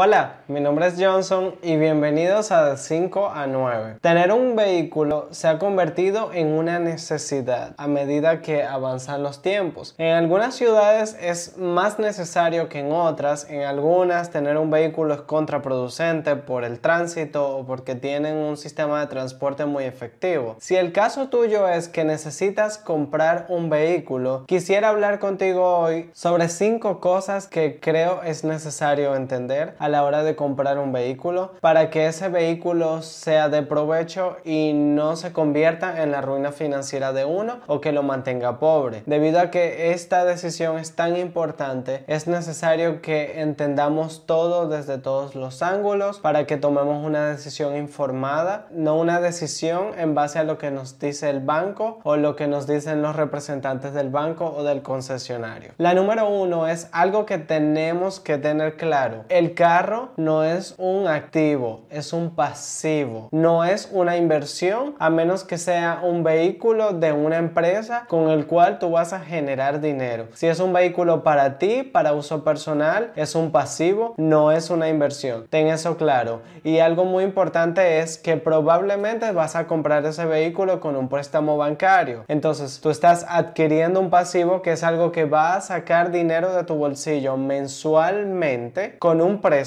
Hola, mi nombre es Johnson y bienvenidos a De 5 a 9. Tener un vehículo se ha convertido en una necesidad a medida que avanzan los tiempos. En algunas ciudades es más necesario que en otras, en algunas tener un vehículo es contraproducente por el tránsito o porque tienen un sistema de transporte muy efectivo. Si el caso tuyo es que necesitas comprar un vehículo, quisiera hablar contigo hoy sobre 5 cosas que creo es necesario entender la hora de comprar un vehículo para que ese vehículo sea de provecho y no se convierta en la ruina financiera de uno o que lo mantenga pobre. Debido a que esta decisión es tan importante, es necesario que entendamos todo desde todos los ángulos para que tomemos una decisión informada, no una decisión en base a lo que nos dice el banco o lo que nos dicen los representantes del banco o del concesionario. La número uno es algo que tenemos que tener claro. El no es un activo, es un pasivo. No es una inversión a menos que sea un vehículo de una empresa con el cual tú vas a generar dinero. Si es un vehículo para ti, para uso personal, es un pasivo, no es una inversión. Ten eso claro. Y algo muy importante es que probablemente vas a comprar ese vehículo con un préstamo bancario. Entonces tú estás adquiriendo un pasivo que es algo que va a sacar dinero de tu bolsillo mensualmente con un préstamo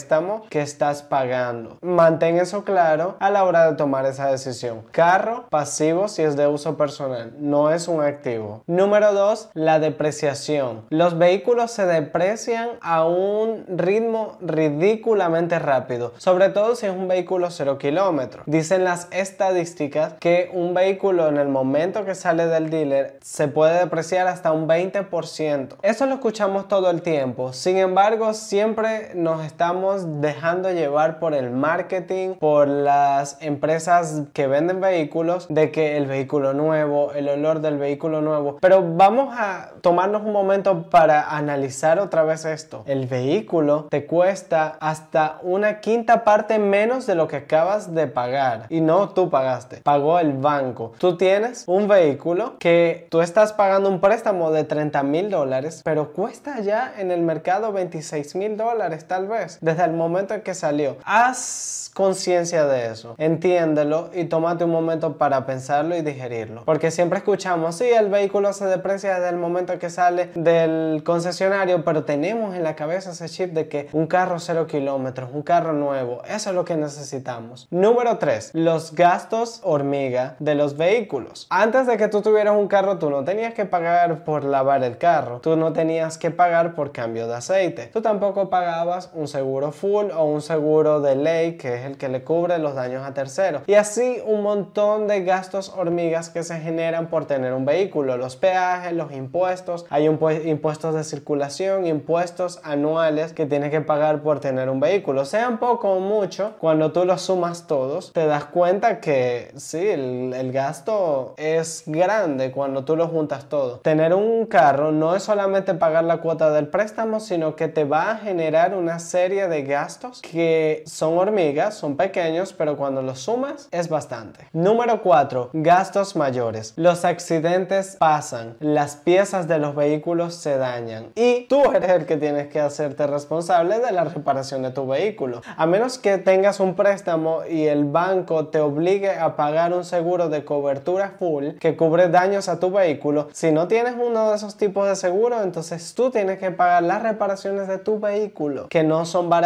que estás pagando. Mantén eso claro a la hora de tomar esa decisión. Carro pasivo si es de uso personal, no es un activo. Número 2, la depreciación. Los vehículos se deprecian a un ritmo ridículamente rápido, sobre todo si es un vehículo 0 kilómetros. Dicen las estadísticas que un vehículo en el momento que sale del dealer se puede depreciar hasta un 20%. Eso lo escuchamos todo el tiempo. Sin embargo, siempre nos estamos dejando llevar por el marketing, por las empresas que venden vehículos, de que el vehículo nuevo, el olor del vehículo nuevo. Pero vamos a tomarnos un momento para analizar otra vez esto. El vehículo te cuesta hasta una quinta parte menos de lo que acabas de pagar. Y no tú pagaste, pagó el banco. Tú tienes un vehículo que tú estás pagando un préstamo de 30 mil dólares, pero cuesta ya en el mercado 26 mil dólares tal vez, desde el momento en que salió. Haz conciencia de eso, entiéndelo y tómate un momento para pensarlo y digerirlo. Porque siempre escuchamos, sí, el vehículo se deprecia desde el momento que sale del concesionario, pero tenemos en la cabeza ese chip de que un carro cero kilómetros, un carro nuevo, eso es lo que necesitamos. Número 3, los gastos hormiga de los vehículos. Antes de que tú tuvieras un carro, tú no tenías que pagar por lavar el carro, tú no tenías que pagar por cambio de aceite, tú tampoco pagabas un seguro full o un seguro de ley que es el que le cubre los daños a terceros. Y así un montón de gastos hormigas que se generan por tener un vehículo, los peajes, los impuestos, hay impuestos de circulación, impuestos anuales que tienes que pagar por tener un vehículo, sean poco o mucho, cuando tú los sumas todos, te das cuenta que sí, el, el gasto es grande cuando tú lo juntas todo. Tener un carro no es solamente pagar la cuota del préstamo, sino que te va a generar una serie de gastos que son hormigas, son pequeños, pero cuando los sumas es bastante. Número 4. Gastos mayores. Los accidentes pasan, las piezas de los vehículos se dañan y tú eres el que tienes que hacerte responsable de la reparación de tu vehículo. A menos que tengas un préstamo y el banco te obligue a pagar un seguro de cobertura full que cubre daños a tu vehículo, si no tienes uno de esos tipos de seguro, entonces tú tienes que pagar las reparaciones de tu vehículo, que no son baratas.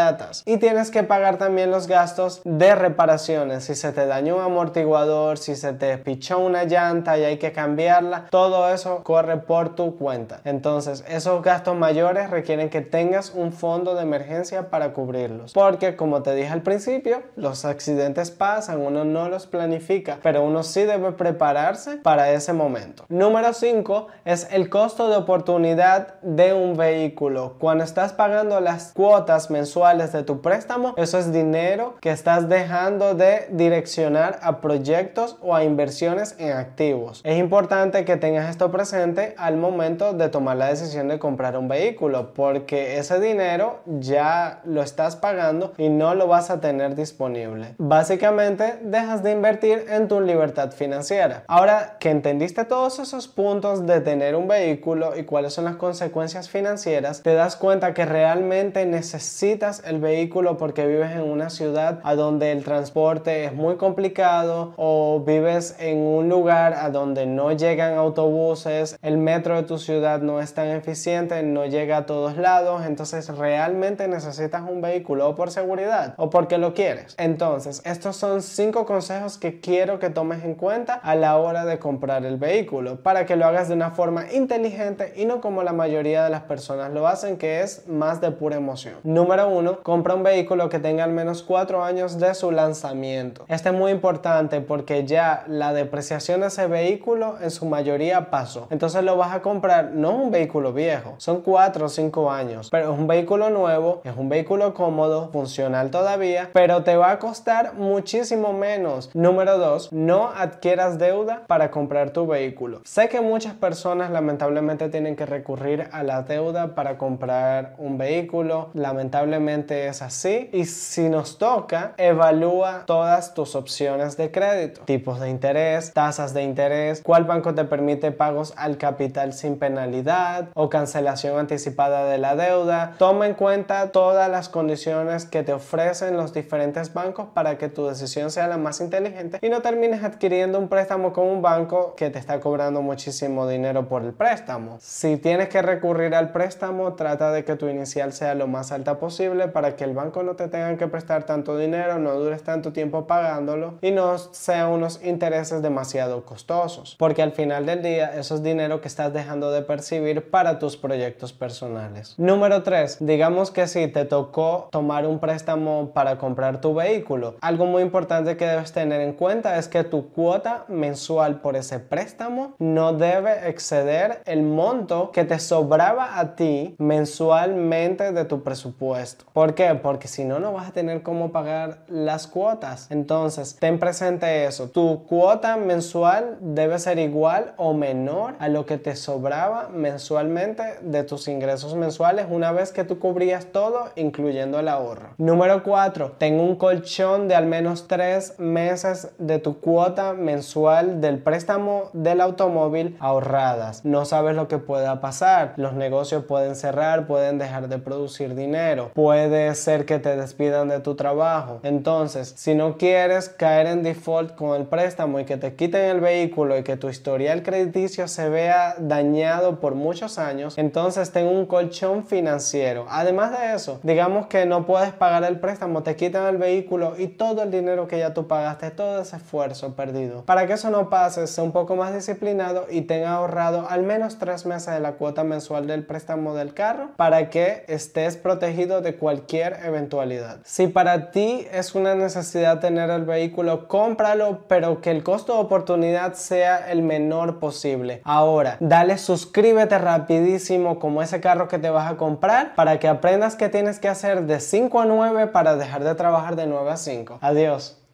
Y tienes que pagar también los gastos de reparaciones. Si se te dañó un amortiguador, si se te pichó una llanta y hay que cambiarla, todo eso corre por tu cuenta. Entonces, esos gastos mayores requieren que tengas un fondo de emergencia para cubrirlos. Porque, como te dije al principio, los accidentes pasan, uno no los planifica, pero uno sí debe prepararse para ese momento. Número 5 es el costo de oportunidad de un vehículo. Cuando estás pagando las cuotas mensuales de tu préstamo, eso es dinero que estás dejando de direccionar a proyectos o a inversiones en activos. Es importante que tengas esto presente al momento de tomar la decisión de comprar un vehículo, porque ese dinero ya lo estás pagando y no lo vas a tener disponible. Básicamente, dejas de invertir en tu libertad financiera. Ahora que entendiste todos esos puntos de tener un vehículo y cuáles son las consecuencias financieras, te das cuenta que realmente necesitas el vehículo porque vives en una ciudad a donde el transporte es muy complicado o vives en un lugar a donde no llegan autobuses, el metro de tu ciudad no es tan eficiente, no llega a todos lados, entonces realmente necesitas un vehículo o por seguridad o porque lo quieres. Entonces, estos son cinco consejos que quiero que tomes en cuenta a la hora de comprar el vehículo para que lo hagas de una forma inteligente y no como la mayoría de las personas lo hacen, que es más de pura emoción. Número uno, compra un vehículo que tenga al menos cuatro años de su lanzamiento. Este es muy importante porque ya la depreciación de ese vehículo en su mayoría pasó. Entonces lo vas a comprar, no un vehículo viejo, son cuatro o cinco años, pero es un vehículo nuevo, es un vehículo cómodo, funcional todavía, pero te va a costar muchísimo menos. Número dos, no adquieras deuda para comprar tu vehículo. Sé que muchas personas lamentablemente tienen que recurrir a la deuda para comprar un vehículo. Lamentablemente es así. Y si nos toca, evalúa todas tus opciones de crédito. Tipos de interés, tasas de interés, cuál banco te permite pagos al capital sin penalidad o cancelación anticipada de la deuda. Toma en cuenta todas las condiciones que te ofrecen los diferentes bancos para que tu decisión sea la más inteligente y no termines adquiriendo un préstamo con un banco que te está cobrando muchísimo dinero por el préstamo. Si tienes que recurrir al préstamo, trata de que tu inicial sea lo más alta posible para que el banco no te tenga que prestar tanto dinero, no dures tanto tiempo pagándolo y no sean unos intereses demasiado costosos, porque al final del día eso es dinero que estás dejando de percibir para tus proyectos personales. Número 3, digamos que si te tocó tomar un préstamo para comprar tu vehículo, algo muy importante que debes tener en cuenta es que tu cuota mensual por ese préstamo no debe exceder el monto que te sobraba a ti mensualmente de tu presupuesto. ¿Por qué? Porque si no, no vas a tener cómo pagar las cuotas. Entonces, ten presente eso. Tu cuota mensual debe ser igual o menor a lo que te sobraba mensualmente de tus ingresos mensuales una vez que tú cubrías todo, incluyendo el ahorro. Número 4. Ten un colchón de al menos 3 meses de tu cuota mensual del préstamo del automóvil ahorradas. No sabes lo que pueda pasar. Los negocios pueden cerrar, pueden dejar de producir dinero. Puede ser que te despidan de tu trabajo. Entonces, si no quieres caer en default con el préstamo y que te quiten el vehículo y que tu historial crediticio se vea dañado por muchos años, entonces ten un colchón financiero. Además de eso, digamos que no puedes pagar el préstamo, te quitan el vehículo y todo el dinero que ya tú pagaste, todo ese esfuerzo perdido. Para que eso no pase, sé un poco más disciplinado y tenga ahorrado al menos tres meses de la cuota mensual del préstamo del carro para que estés protegido de cualquier eventualidad. Si para ti es una necesidad tener el vehículo, cómpralo, pero que el costo de oportunidad sea el menor posible. Ahora, dale suscríbete rapidísimo como ese carro que te vas a comprar para que aprendas qué tienes que hacer de 5 a 9 para dejar de trabajar de 9 a 5. Adiós.